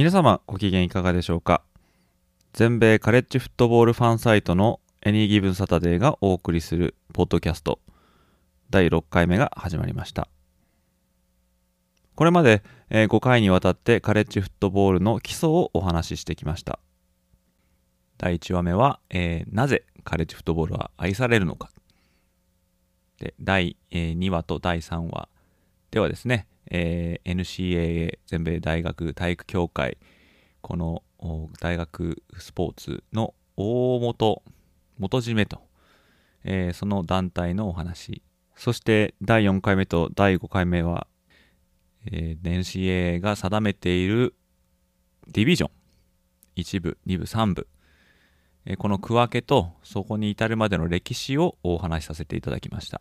皆様ご機嫌いかがでしょうか？全米カレッジフットボールファンサイトのエニーギブンサタデーがお送りするポッドキャスト。第6回目が始まりました。これまで5回にわたってカレッジフットボールの基礎をお話ししてきました。第1話目は、えー、なぜカレッジフットボールは愛されるのか。で第2話と第3話ではですねえー、NCAA 全米大学体育協会この大学スポーツの大元元締めと、えー、その団体のお話。そして第4回目と第5回目は、えー、NCAA が定めているディビジョン。1部2部3部、えー、この区分けとそこに至るまでの歴史をお話しさせていただきました。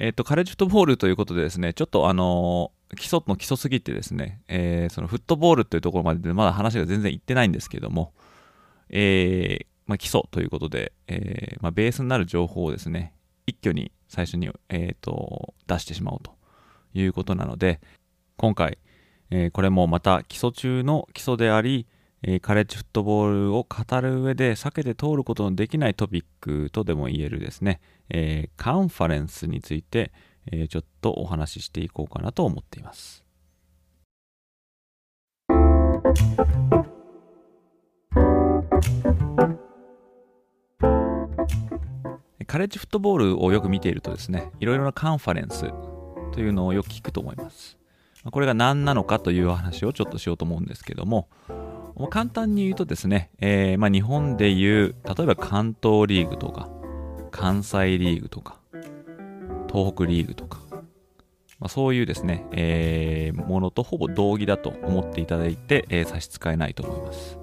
えっ、ー、と、カレッジフットボールということでですね、ちょっとあのー、基礎の基礎すぎてですね、えー、そのフットボールというところまででまだ話が全然いってないんですけども、えー、まあ、基礎ということで、えー、まあ、ベースになる情報をですね、一挙に最初に、えーと、出してしまおうということなので、今回、えー、これもまた基礎中の基礎であり、えカレッジフットボールを語る上で避けて通ることのできないトピックとでも言えるですね、えー、カンファレンスについて、えー、ちょっとお話ししていこうかなと思っています。カレッジフットボールをよく見ているとですね、いろいろなカンファレンスというのをよく聞くと思います。これが何なのかという話をちょっとしようと思うんですけども、簡単に言うとですね、えー、まあ、日本でいう例えば関東リーグとか関西リーグとか東北リーグとか、まあ、そういうですね、えー、ものとほぼ同義だと思っていただいて、えー、差し支えないと思います。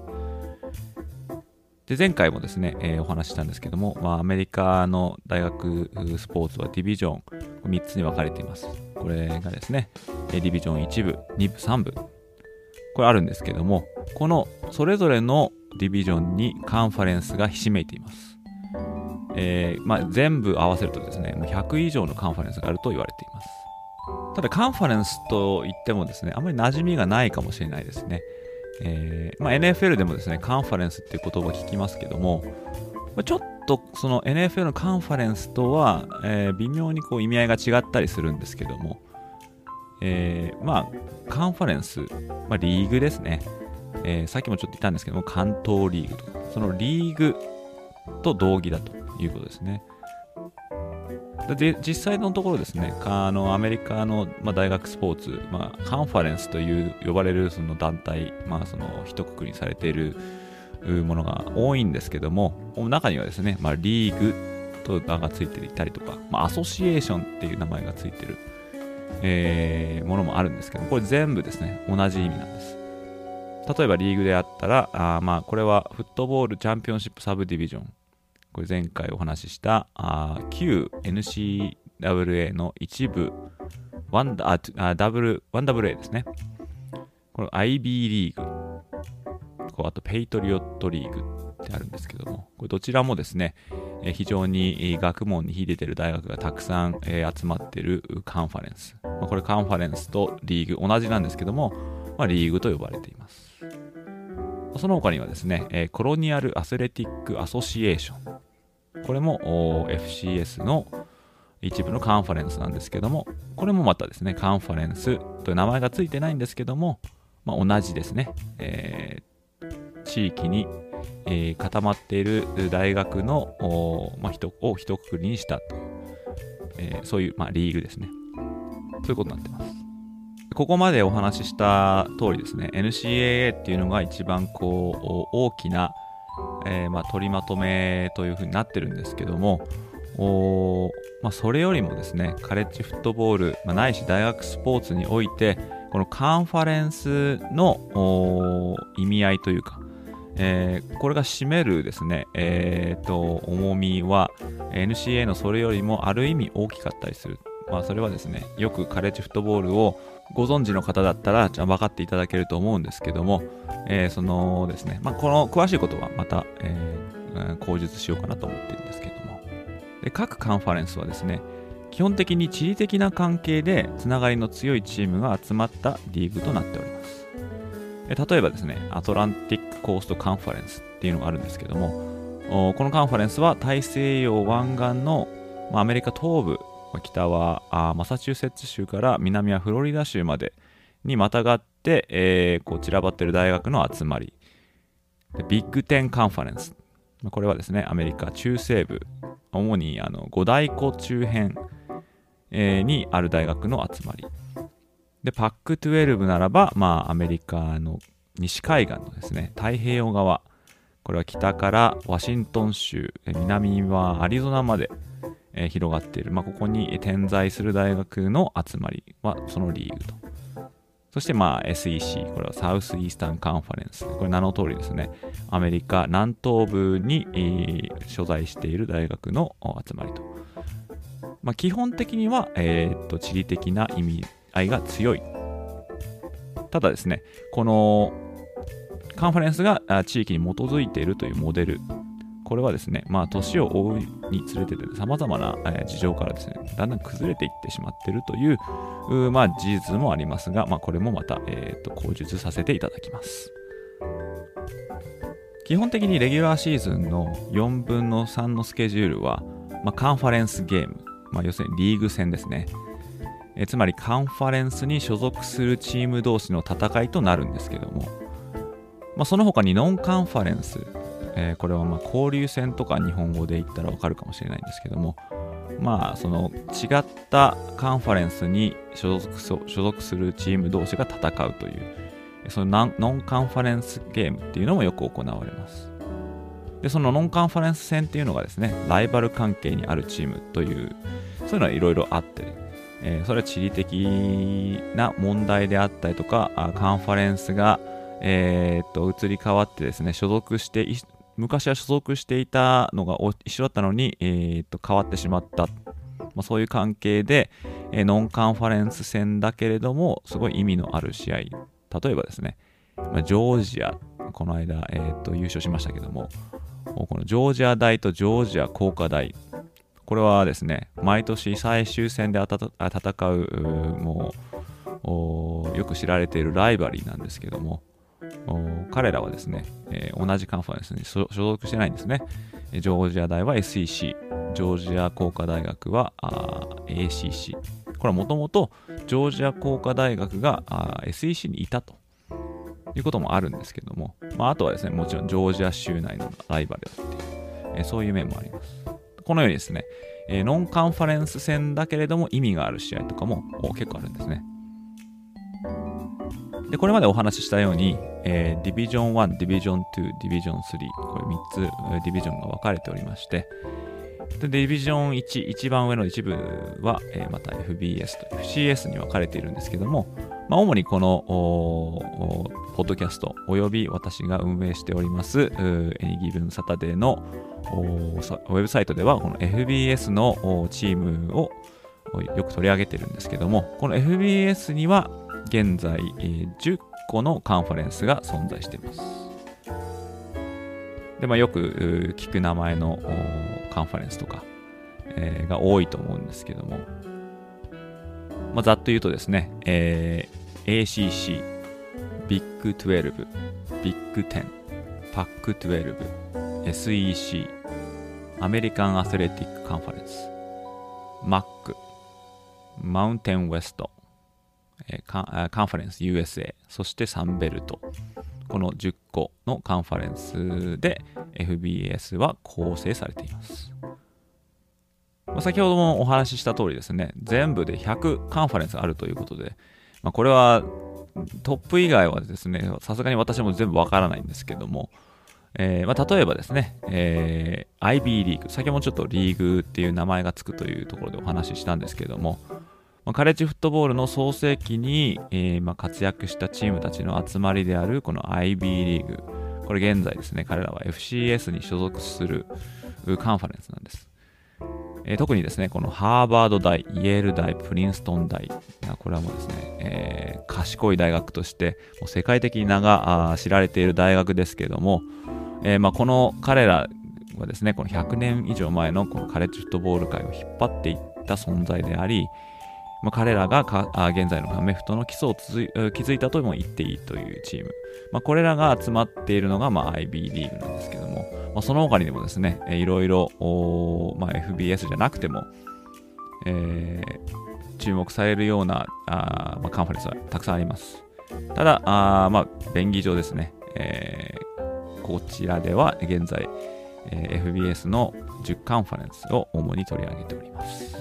で前回もですね、えー、お話ししたんですけども、まあ、アメリカの大学スポーツはディビジョン3つに分かれています。これがですね、ディビジョン1部、2部、3部これあるんですけども、このそれぞれのディビジョンにカンファレンスがひしめいています。えー、まあ、全部合わせるとですね、100以上のカンファレンスがあると言われています。ただカンファレンスと言ってもですね、あまり馴染みがないかもしれないですね。えー、まあ、NFL でもですね、カンファレンスっていう言葉を聞きますけどもま、ちょっとその NFL のカンファレンスとは、えー、微妙にこう意味合いが違ったりするんですけども、え、まあ、カンファレンス、ま、リーグですね。え、さっきもちょっと言ったんですけども、関東リーグとか、そのリーグと同義だということですね。で実際のところですね、あのアメリカの、まあ、大学スポーツ、まあ、カンファレンスという呼ばれるその団体、まあ、その一括りにされているものが多いんですけども、中にはですね、まあ、リーグと名がついていたりとか、ま、アソシエーションっていう名前がついているえー、ものもあるんですけど、これ全部ですね、同じ意味なんです。例えばリーグであったら、あまあ、これはフットボールチャンピオンシップサブディビジョン。これ前回お話ししたあ旧 NCAA の一部、ワンダあダブル 1WA ですね。この IB リーグ、こうあとペイトリオットリーグってあるんですけども、これどちらもですね、え非常に学問に秀でてる大学がたくさん、え集まってるカンファレンス。まあ、これカンファレンスとリーグ同じなんですけども、まあ、リーグと呼ばれています。その他にはですね、コロニアルアスレティックアソシエーション。これも FCS の一部のカンファレンスなんですけども、これもまたですね、カンファレンスという名前がついてないんですけども、まあ、同じですね、えー、地域にえー、固まっている大学の、まあ、人を一括りにしたという、えー、そういう、まあ、リーグですね。そういうことになってます。ここまでお話しした通りですね、NCAA っていうのが一番こう大きな、えー、まあ、取りまとめというふうになってるんですけども、まあ、それよりもですね、カレッジフットボール、まあ、ないし大学スポーツにおいて、このカンファレンスの意味合いというか、えー、これが占めるですね、えーと、重みは NCA のそれよりもある意味大きかったりする。まあ、それはですね、よくカレッジフットボールをご存知の方だったらじゃ分かっていただけると思うんですけども、えー、そのですね、まあ、この詳しいことはまた、えー、口述しようかなと思ってるんですけども。で各カンファレンスはですね基本的に地理的な関係でつながりの強いチームが集まったリーグとなっております。例えばですねアトランティックコーストカンファレンスっていうのがあるんですけどもこのカンファレンスは大西洋湾岸のアメリカ東部北はあマサチューセッツ州から南はフロリダ州までにまたがって、えー、こう散らばってる大学の集まり。ビッグテンカンファレンス。これはですねアメリカ中西部主にあの五大湖周辺、えー、にある大学の集まり。でパック12ならば、まあ、アメリカの西海岸のですね太平洋側。これは北からワシントン州南はアリゾナまでえ広がっている、まあ、ここに点在する大学の集まりはそのリーグと。そしてまあ SEC、これはサウスイースタンカンファレンス。これ名の通りですね。アメリカ南東部に、えー、所在している大学の集まりと。まあ、基本的には、えー、っと地理的な意味合いが強い。ただですね、このカンファレンスが地域に基づいているというモデルこれはですね、まあ、年を追うにつれてさまざまな、え事情からですね、だんだん崩れていってしまっているという、まあ、事実もありますが、まあ、これもまた、えーと、口述させていただきます。基本的にレギュラーシーズンの4分の3のスケジュールは、まあ、カンファレンスゲーム、まあ、要するにリーグ戦ですね。えつまりカンファレンスに所属するチーム同士の戦いとなるんですけども、まあ、その他にノンカンファレンス、えー、これはま交流戦とか日本語で言ったらわかるかもしれないんですけども、まあ、その違ったカンファレンスに所属所属するチーム同士が戦うという、そのノンカンファレンスゲームっていうのもよく行われます。で、そのノンカンファレンス戦っていうのがですね、ライバル関係にあるチームという、そういうのはいろいろあって、えー、それは地理的な問題であったりとか、カンファレンスが、えー、っと移り変わってですね、所属して昔は所属していたのが一緒だったのに、えー、と変わってしまった、まあ、そういう関係で、えー、ノンカンファレンス戦だけれどもすごい意味のある試合。例えばですね、まあ、ジョージアこの間、えー、と優勝しましたけどもこのジョージア大とジョージア工科大。これはですね毎年最終戦で戦うもうよく知られているライバリーなんですけども彼らはですね、えー、同じカンファレンスに所属してないんですね。ジョージア大は SEC、ジョージア工科大学は ACC。これはもともとジョージア工科大学が SEC にいたということもあるんですけども、まあ、あとはですね、もちろんジョージア州内のライバルだっていう、え、そういう面もあります。このようにですね、えー、ノンカンファレンス戦だけれども意味がある試合とかも結構あるんですね。で、これまでお話ししたように、えー、ディビジョン1、ディビジョン2、ディビジョン3、これ3つディビジョンが分かれておりまして、でディビジョン1、一番上の一部は、えー、また FBS と FCS に分かれているんですけども、まあ、主にこのポッドキャストおよび私が運営しておりますエニギブンサタデーのウェブサイトではこの FBS のチームをよく取り上げているんですけどもこの FBS には現在、えー、10個のカンファレンスが存在しています。で、まあ、よく聞く名前のカンファレンスとか、えー、が多いと思うんですけども、まあ、ざっと言うとですね、えー、ACC、ビッグ12、ビッグ10、パック12、SEC、アメリカンアスレティックカンファレンス、MAC、マウンテンウェスト、カンファレンス USA、そしてサンベルト。この10個のカンファレンスで FBS は構成されています。ま先ほどもお話しした通りですね、全部で100カンファレンスあるということで、まあ、これはトップ以外はですね、さすがに私も全部わからないんですけども、えーまあ、例えばですね、えー、IB リーグ、先ほどもちょっとリーグっていう名前がつくというところでお話ししたんですけども、まあ、カレッジフットボールの創世期に、えーまあ、活躍したチームたちの集まりであるこの IB リーグ、これ現在ですね、彼らは FCS に所属するカンファレンスなんです。えー、特にですね、このハーバード大、イェール大、プリンストン大、これはもうですね、えー、賢い大学として、もう世界的に名が知られている大学ですけれども、えー、まあ、この彼らはですね、この100年以上前のこのカレッジフットボール界を引っ張っていった存在であり、まあ、彼らがかあ現在のアメフトの基礎を築いたとも言っていいというチーム、まあ、これらが集まっているのが、まあ、IB リーグなんですけども、まあ、その他にでもですね、いろいろ、まあ、FBS じゃなくても、えー、注目されるようなあ、まあ、カンファレンスはたくさんあります。ただ、あまあ、便宜上ですね、えー、こちらでは現在、えー、FBS の10カンファレンスを主に取り上げております。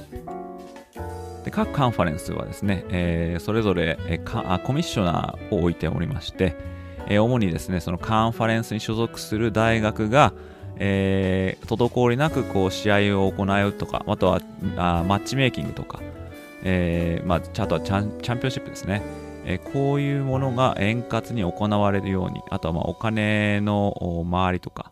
で各カンファレンスはですね、えー、それぞれ、えー、コミッショナーを置いておりまして、えー、主にですね、そのカンファレンスに所属する大学が、えー、滞りなくこう試合を行うとか、あとはあマッチメイキングとか、えーまあ、あとはチャンチャンピオンシップですね、えー、こういうものが円滑に行われるように、あとはまあお金の周りとか、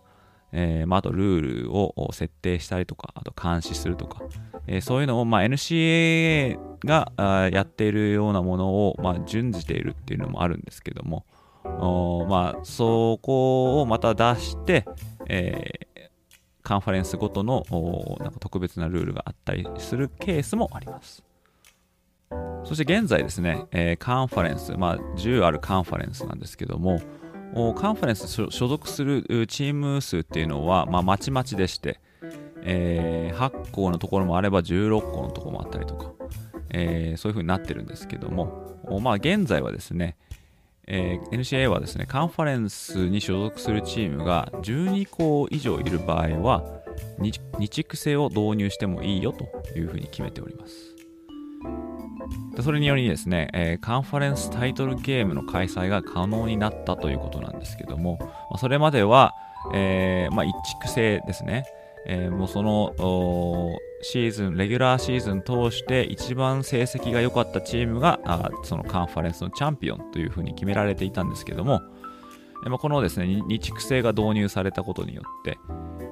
えーまあ、あとルールを設定したりとか、あと監視するとか、えー、そういうのを、まあ、NCAA がやっているようなものを、まあ、順次ているっていうのもあるんですけども、まあ、そこをまた出して、えー、カンファレンスごとのなんか特別なルールがあったりするケースもあります。そして現在ですね、えー、カンファレンス、まあ、10あるカンファレンスなんですけども、カンファレンス所属するチーム数っていうのは、まあ、まちまちでして、えー、8校のところもあれば16校のところもあったりとか、えー、そういう風になってるんですけども、まあ、現在はですね、えー、NCA はですね、カンファレンスに所属するチームが12校以上いる場合は、二畜制を導入してもいいよというふうに決めております。でそれによりですね、えー、カンファレンスタイトルゲームの開催が可能になったということなんですけども、ま、それまでは、えーまあ、一畜制ですね、えー、もうそのシーズン、レギュラーシーズン通して一番成績が良かったチームがあそのカンファレンスのチャンピオンというふうに決められていたんですけども、え、まあ、このですね、二地区制が導入されたことによって、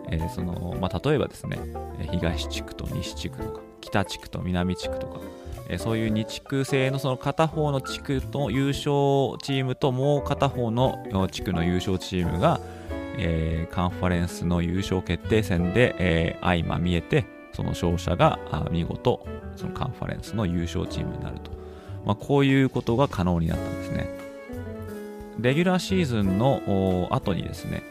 えー、そのまあ、例えばですね、東地区と西地区とか、北地区と南地区とか、えそういう二地区制のその片方の地区と優勝チームともう片方の地区の優勝チームが、えー、カンファレンスの優勝決定戦で、えー、相まみえて、その勝者が見事、そのカンファレンスの優勝チームになると。まあ、こういうことが可能になったんですね。レギュラーシーズンの後にですね、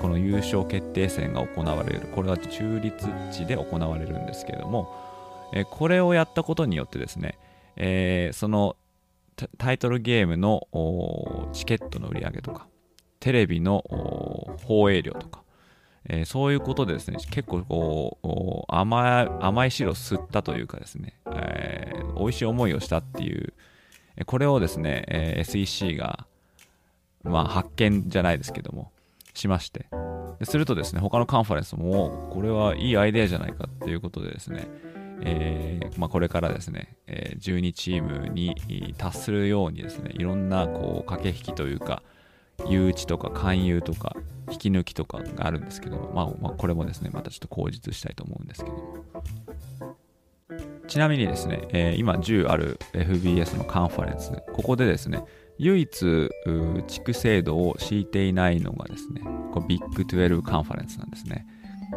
この優勝決定戦が行われる。これは中立地で行われるんですけれども、えこれをやったことによってですね、えー、そのタイトルゲームのチケットの売り上げとか、テレビの放映料とか、えー、そういうことでですね、結構こう甘い甘い汁を吸ったというかですね、えー、美味しい思いをしたっていう、これをですね、えー、SEC が、まあ、発見じゃないですけども、しまして、でするとですね、他のカンファレンスも、これはいいアイデアじゃないかっていうことでですね、えーまあ、これからですね、え、12チームに達するようにですね、いろんなこう駆け引きというか、誘致とか勧誘とか引き抜きとかがあるんですけども、まあ、まあ、これもですね、またちょっと口実したいと思うんですけども。ちなみにですね、えー、今10ある FBS のカンファレンス、ここでですね、唯一地区制度を敷いていないのがですね、こビッグ12カンファレンスなんですね。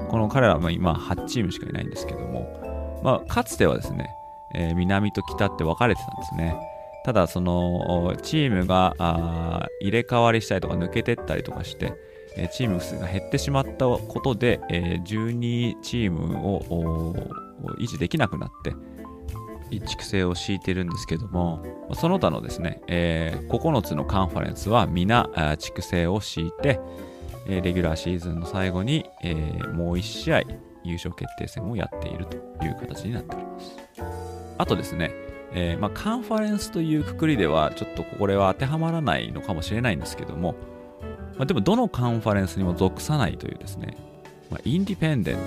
この彼らは今8チームしかいないんですけども、まあ、かつてはですね、えー、南と北って分かれてたんですね。ただそのチームが入れ替わりしたりとか抜けてったりとかしてチーム数が減ってしまったことで12チームを維持できなくなって畜生を敷いてるんですけどもその他のですね、え、9つのカンファレンスは皆畜生を敷いてレギュラーシーズンの最後に、え、もう1試合優勝決定戦をやっているという形になっておりますあとですねえー、まあ、カンファレンスというくくりではちょっとこれは当てはまらないのかもしれないんですけども、まあ、でもどのカンファレンスにも属さないというですね、まあ、インディペンデン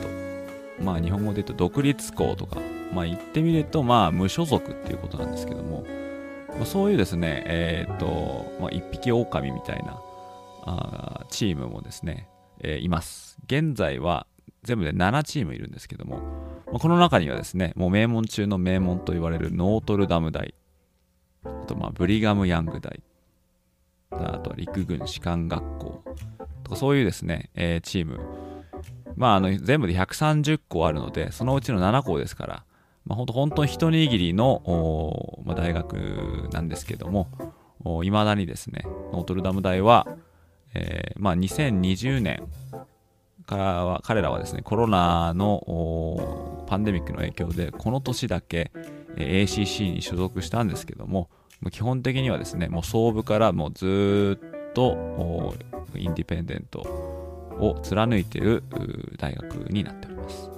ト、まあ、日本語で言うと独立校とか、まあ、言ってみると、まあ、無所属っていうことなんですけども、まあ、そういうですね、えっ、と、まあ、一匹狼みたいなあチームもですね、えー、います。現在は全部で7チームいるんですけども、まあ、この中にはですね、もう名門中の名門と言われるノートルダム大、あとまあブリガム・ヤング大、あとは陸軍士官学校とかそういうですね、えー、チーム、まあ、あの全部で130校あるので、そのうちの7校ですから、まあ、本当本当に一握りの、まあ、大学なんですけども、いまだにですね、ノートルダム大は、えーまあ、2020年からは彼らはですねコロナのパンデミックの影響でこの年だけ ACC に所属したんですけども基本的にはですねもう総部からもうずっとインディペンデントを貫いている大学になっております。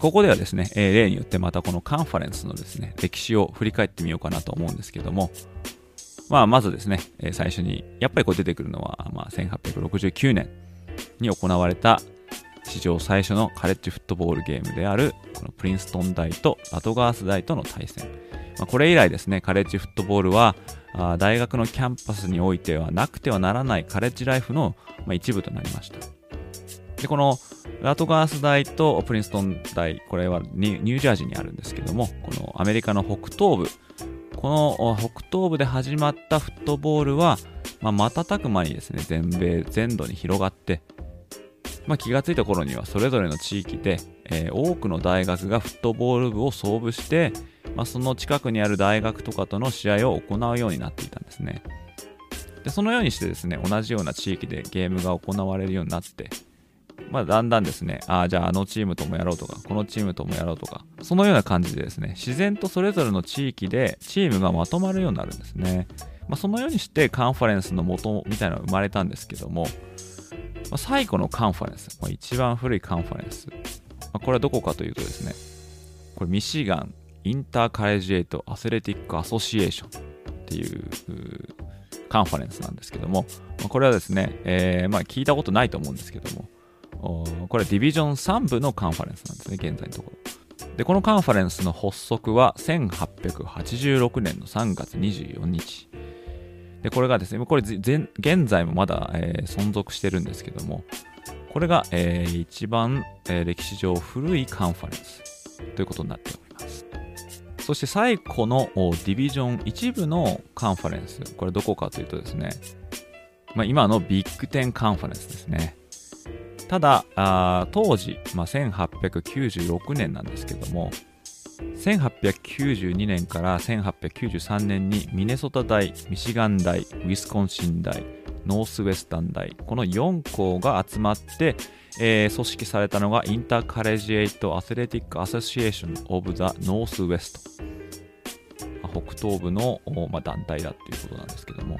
ここではですね、え例によってまたこのカンファレンスのですね、歴史を振り返ってみようかなと思うんですけども、まあ、まずですね、え最初に、やっぱりこう出てくるのは、まあ、1869年に行われた史上最初のカレッジフットボールゲームである、このプリンストン大とラトガース大との対戦。まあ、これ以来ですね、カレッジフットボールは、あ大学のキャンパスにおいてはなくてはならないカレッジライフの、ま、一部となりました。で、このラトガース大とプリンストン大、これはニュージャージーにあるんですけども、このアメリカの北東部、この北東部で始まったフットボールは、まあ、瞬く間にですね、全米全土に広がって、まあ、気がついた頃にはそれぞれの地域で、えー、多くの大学がフットボール部を創部して、まあ、その近くにある大学とかとの試合を行うようになっていたんですね。でそのようにしてですね、同じような地域でゲームが行われるようになって、まあ、だんだんですね、ああ、じゃああのチームともやろうとか、このチームともやろうとか、そのような感じでですね、自然とそれぞれの地域でチームがまとまるようになるんですね。まあ、そのようにしてカンファレンスの元みたいなのが生まれたんですけども、まあ、最古のカンファレンス、まあ、一番古いカンファレンス、まあ、これはどこかというとですね、これミシガンインターカレジエイトアスレティックアソシエーションっていうカンファレンスなんですけども、ま、これはですね、えー、まあ聞いたことないと思うんですけども、これはディビジョン3部のカンファレンスなんですね、現在のところ。で、このカンファレンスの発足は1886年の3月24日。で、これがですね、これ現在もまだ、えー、存続してるんですけども、これが、えー、一番、えー、歴史上古いカンファレンスということになっております。そして最古のディビジョン1部のカンファレンス、これどこかというとですね、まあ、今のビッグテンカンファレンスですね。ただ、当時、まあ、1896年なんですけども、1892年から1893年にミネソタ大、ミシガン大、ウィスコンシン大、ノースウェスタン大、この4校が集まって、えー、組織されたのが Intercollegiate Athletic Association of the Northwest。北東部の、まあ、団体だっていうことなんですけども。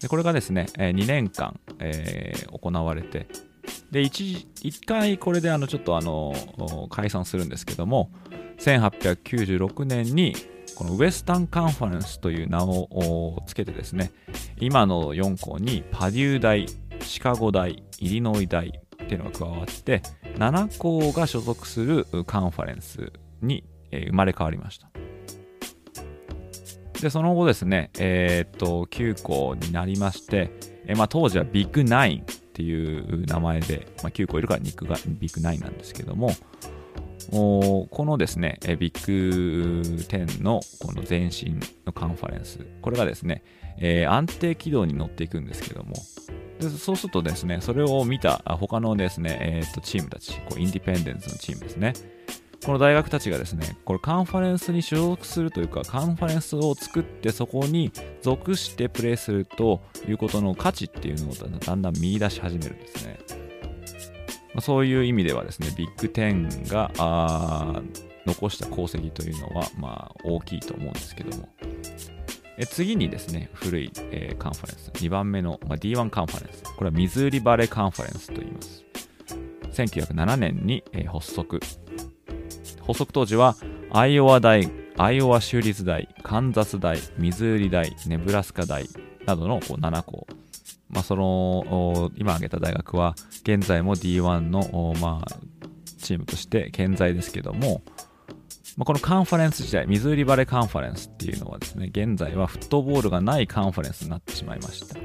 でこれがですね、えー、2年間、えー、行われて、で一一回これであのちょっとあの解散するんですけども1896年にこのウエスタンカンファレンスという名をつけてですね今の4校にパデュー大シカゴ大イリノイ大っていうのが加わって7校が所属するカンファレンスに生まれ変わりました。でその後ですねえー、っと9校になりましてえまあ、当時はビッグナインっていう名前で、まあ、9個いるから肉がビッグ9なんですけども、このですね、ビッグ10のこの前身のカンファレンス、これがですね、えー、安定軌道に乗っていくんですけども、でそうするとですね、それを見た他のですね、えー、とチームたち、こうインディペンデンスのチームですね、この大学たちがですね、これカンファレンスに所属するというか、カンファレンスを作ってそこに属してプレーするということの価値っていうのをだんだん見出し始めるんですね。まあ、そういう意味ではですね、ビッグ10が残した功績というのは、まあ、大きいと思うんですけども。え次にですね、古い、えー、カンファレンス、2番目の、まあ、D1 カンファレンス。これはミズーリバレーカンファレンスと言います。1907年に、え、発足。発足当時は、アイオワ大、アイオワ州立大、カンザス大、ミズーリ大、ネブラスカ大などのこう7校。まあ、その、今挙げた大学は、現在も D1 の、まあ、チームとして健在ですけども、まあ、このカンファレンス時代、ミズーリバレカンファレンスっていうのはですね、現在はフットボールがないカンファレンスになってしまいました。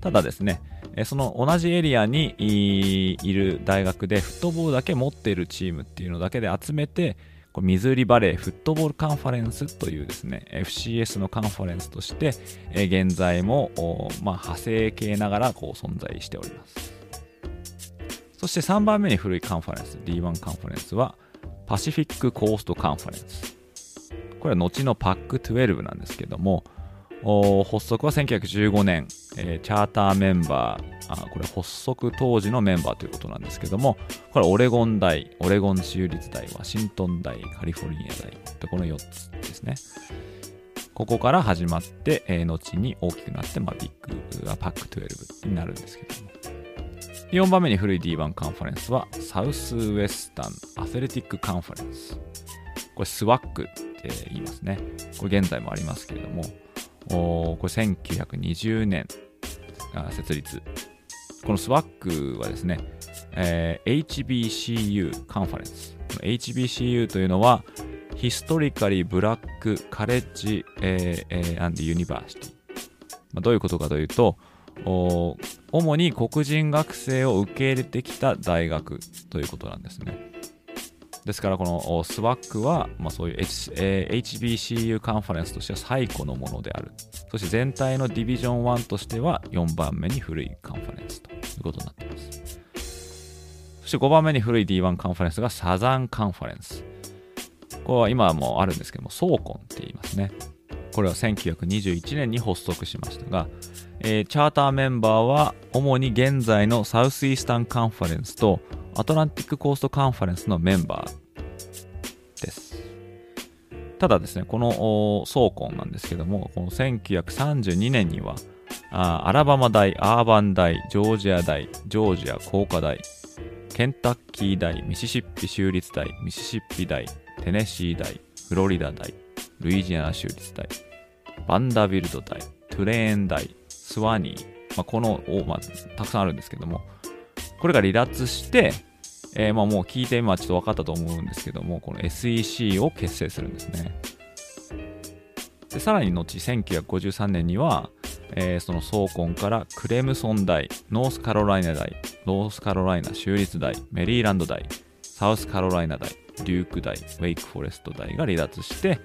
ただですね、その同じエリアにいる大学でフットボールだけ持っているチームっていうのだけで集めて、こミズーリバレーフットボールカンファレンスというですね、FCS のカンファレンスとして、え現在も、まあ、派生系ながらこう存在しております。そして3番目に古いカンファレンス、D1 カンファレンスは、パシフィックコーストカンファレンス。これは後のパック12なんですけども、発足は1915年、えー、チャーターメンバーあ、これ発足当時のメンバーということなんですけども、これオレゴン大、オレゴン州立大、ワシントン大、カリフォルニア大とこの4つですね。ここから始まって、えー、後に大きくなって、まあ、ビッグ、パック12になるんですけども。4番目に古い D1 カンファレンスはサウスウエスタンアスレティックカンファレンス。これスワックって言いますね。これ現在もありますけれども、おこれ1920年設立。このスワックはですね、えー、HBCU カンファレンス。HBCU というのは、Historically Black College、えー、and University。まあ、どういうことかというと、主に黒人学生を受け入れてきた大学ということなんですね。ですから、このスワックは、まあ、そういう、H えー、HBCU カンファレンスとしては最古のものである。そして全体のディビジョン1としては4番目に古いカンファレンスということになっています。そして5番目に古い D1 カンファレンスがサザンカンファレンス。これは今もあるんですけども、ソーコンって言いますね。これは1921年に発足しましたが、えー、チャーターメンバーは主に現在のサウスイースタンカンファレンスとアトランティックコーストカンファレンスのメンバーです。ただですね、この SoCon なんですけども、この1932年にはあアラバマ大、オーバーン大、ジョージア大、ジョージア工科大、ケンタッキー大、ミシシッピ州立大、ミシシッピ大、テネシー大、フロリダ大、ルイジアナ州立大、バンダービルト大、トゥレーン大、スワニー、まあ、この、まあ、たくさんあるんですけども、これが離脱して、えー、まあもう聞いて今ちょっと分かったと思うんですけども、この SEC を結成するんですね。でさらに後、1953年には、えー、その SoCon からクレムソン大、ノースカロライナ大、ノースカロライナ州立大、メリーランド大、サウスカロライナ大、デューク大、ウェイクフォレスト大が離脱して、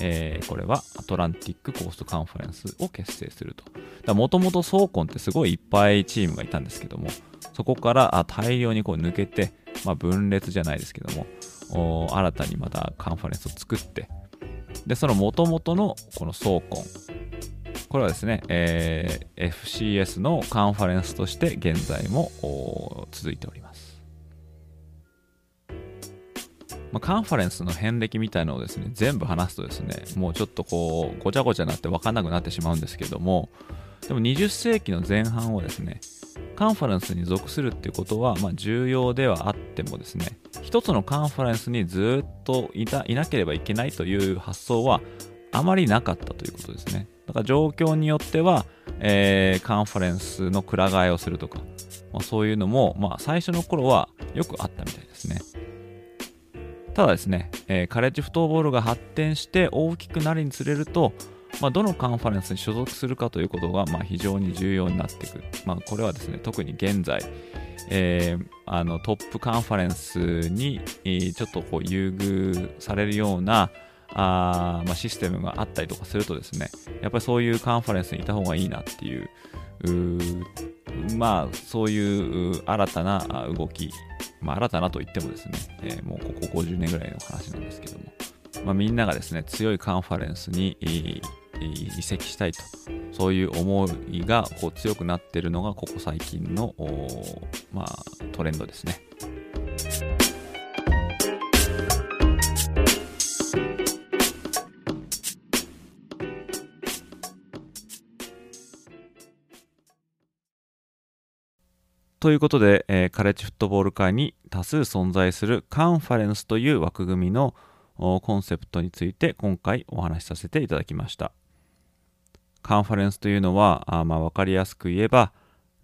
えー、これはアトランティックコーストカンファレンスを結成すると。もともとソーコンってすごいいっぱいチームがいたんですけども、そこから大量にこう抜けて、まあ、分裂じゃないですけども、新たにまたカンファレンスを作って、で、そのもともとのこのソーコン、これはですね、えー、FCS のカンファレンスとして現在も続いております。まあ、カンファレンスの遍歴みたいのをですね、全部話すとですね、もうちょっとこう、ごちゃごちゃになって分かんなくなってしまうんですけども、でも20世紀の前半はですね、カンファレンスに属するっていうことは、まあ、重要ではあってもですね、一つのカンファレンスにずっといたいなければいけないという発想はあまりなかったということですね。だから状況によっては、えー、カンファレンスのくら替えをするとか、まあ、そういうのも、まあ、最初の頃はよくあったみたいですね。ただですね、えー、カレッジフットボールが発展して大きくなるにつれると、まあ、どのカンファレンスに所属するかということが、まあ、非常に重要になってくる。まあ、これはですね、特に現在、えー、あのトップカンファレンスに、えー、ちょっとこう優遇されるようなあ、まあ、システムがあったりとかするとですね、やっぱりそういうカンファレンスにいた方がいいなっていう、うまあ、そういう新たな動きまあ、新たなといってもですね、えー、もうここ50年ぐらいの話なんですけども、まあ、みんながですね、強いカンファレンスに移籍したいと、そういう思いがこう強くなっているのが、ここ最近の、まあ、トレンドですね。ということで、えー、カレッジフットボール界に多数存在するカンファレンスという枠組みのコンセプトについて今回お話しさせていただきました。カンファレンスというのは、あまあ、分かりやすく言えば、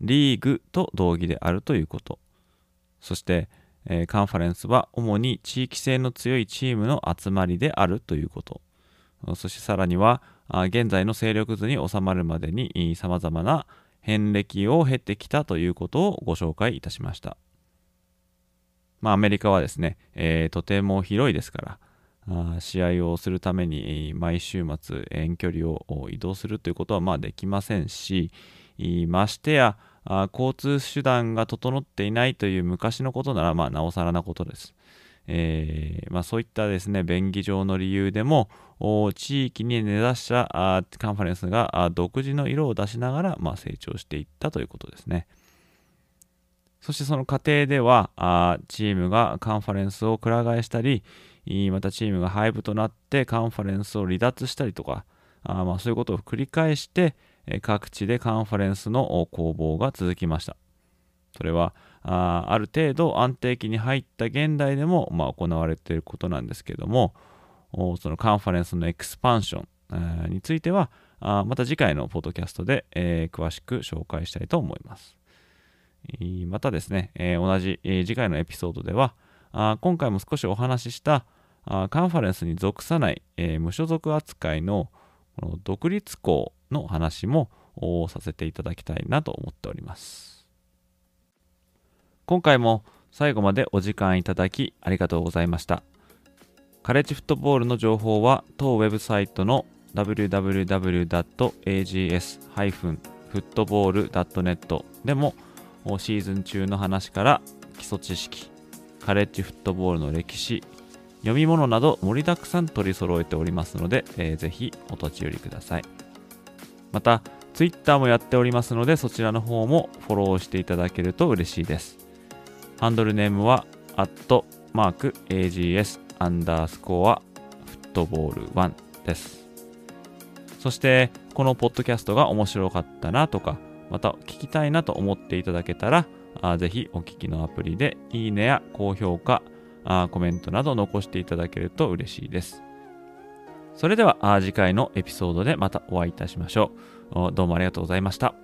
リーグと同義であるということ。そして、えー、カンファレンスは主に地域性の強いチームの集まりであるということ。そしてさらには、現在の勢力図に収まるまでに様々な遍歴を経てきたということをご紹介いたしました。まあ、アメリカはですね、えー、とても広いですから、あ試合をするために毎週末遠距離を移動するということはまあできませんし、ましてや交通手段が整っていないという昔のことならまあなおさらなことです。えーまあ、そういったですね便宜上の理由でも地域に根ざしたあカンファレンスが独自の色を出しながら、まあ、成長していったということですね。そしてその過程ではあチームがカンファレンスをくら替えしたりまたチームが廃部となってカンファレンスを離脱したりとかあまあそういうことを繰り返して各地でカンファレンスの攻防が続きました。それはあある程度安定期に入った現代でも、まあ、行われていることなんですけどもそのカンファレンスのエクスパンションについてはあまた次回のポッドキャストで、えー、詳しく紹介したいと思います。またですね、えー、同じ、え、次回のエピソードではあ今回も少しお話ししたあカンファレンスに属さない、え、無所属扱いのこの独立校の話もさせていただきたいなと思っております。今回も最後までお時間いただきありがとうございました。カレッジフットボールの情報は当ウェブサイトの www.ags-football.net でもシーズン中の話から基礎知識、カレッジフットボールの歴史、読み物など盛りだくさん取り揃えておりますので、えー、ぜひお立ち寄りください。また、Twitter もやっておりますので、そちらの方もフォローしていただけると嬉しいです。ハンドルネームは、アットマーク AGS アンダースコアフットボール1です。そして、このポッドキャストが面白かったなとか、また聞きたいなと思っていただけたら、あぜひお聞きのアプリでいいねや高評価あ、コメントなど残していただけると嬉しいです。それでは次回のエピソードでまたお会いいたしましょう。どうもありがとうございました。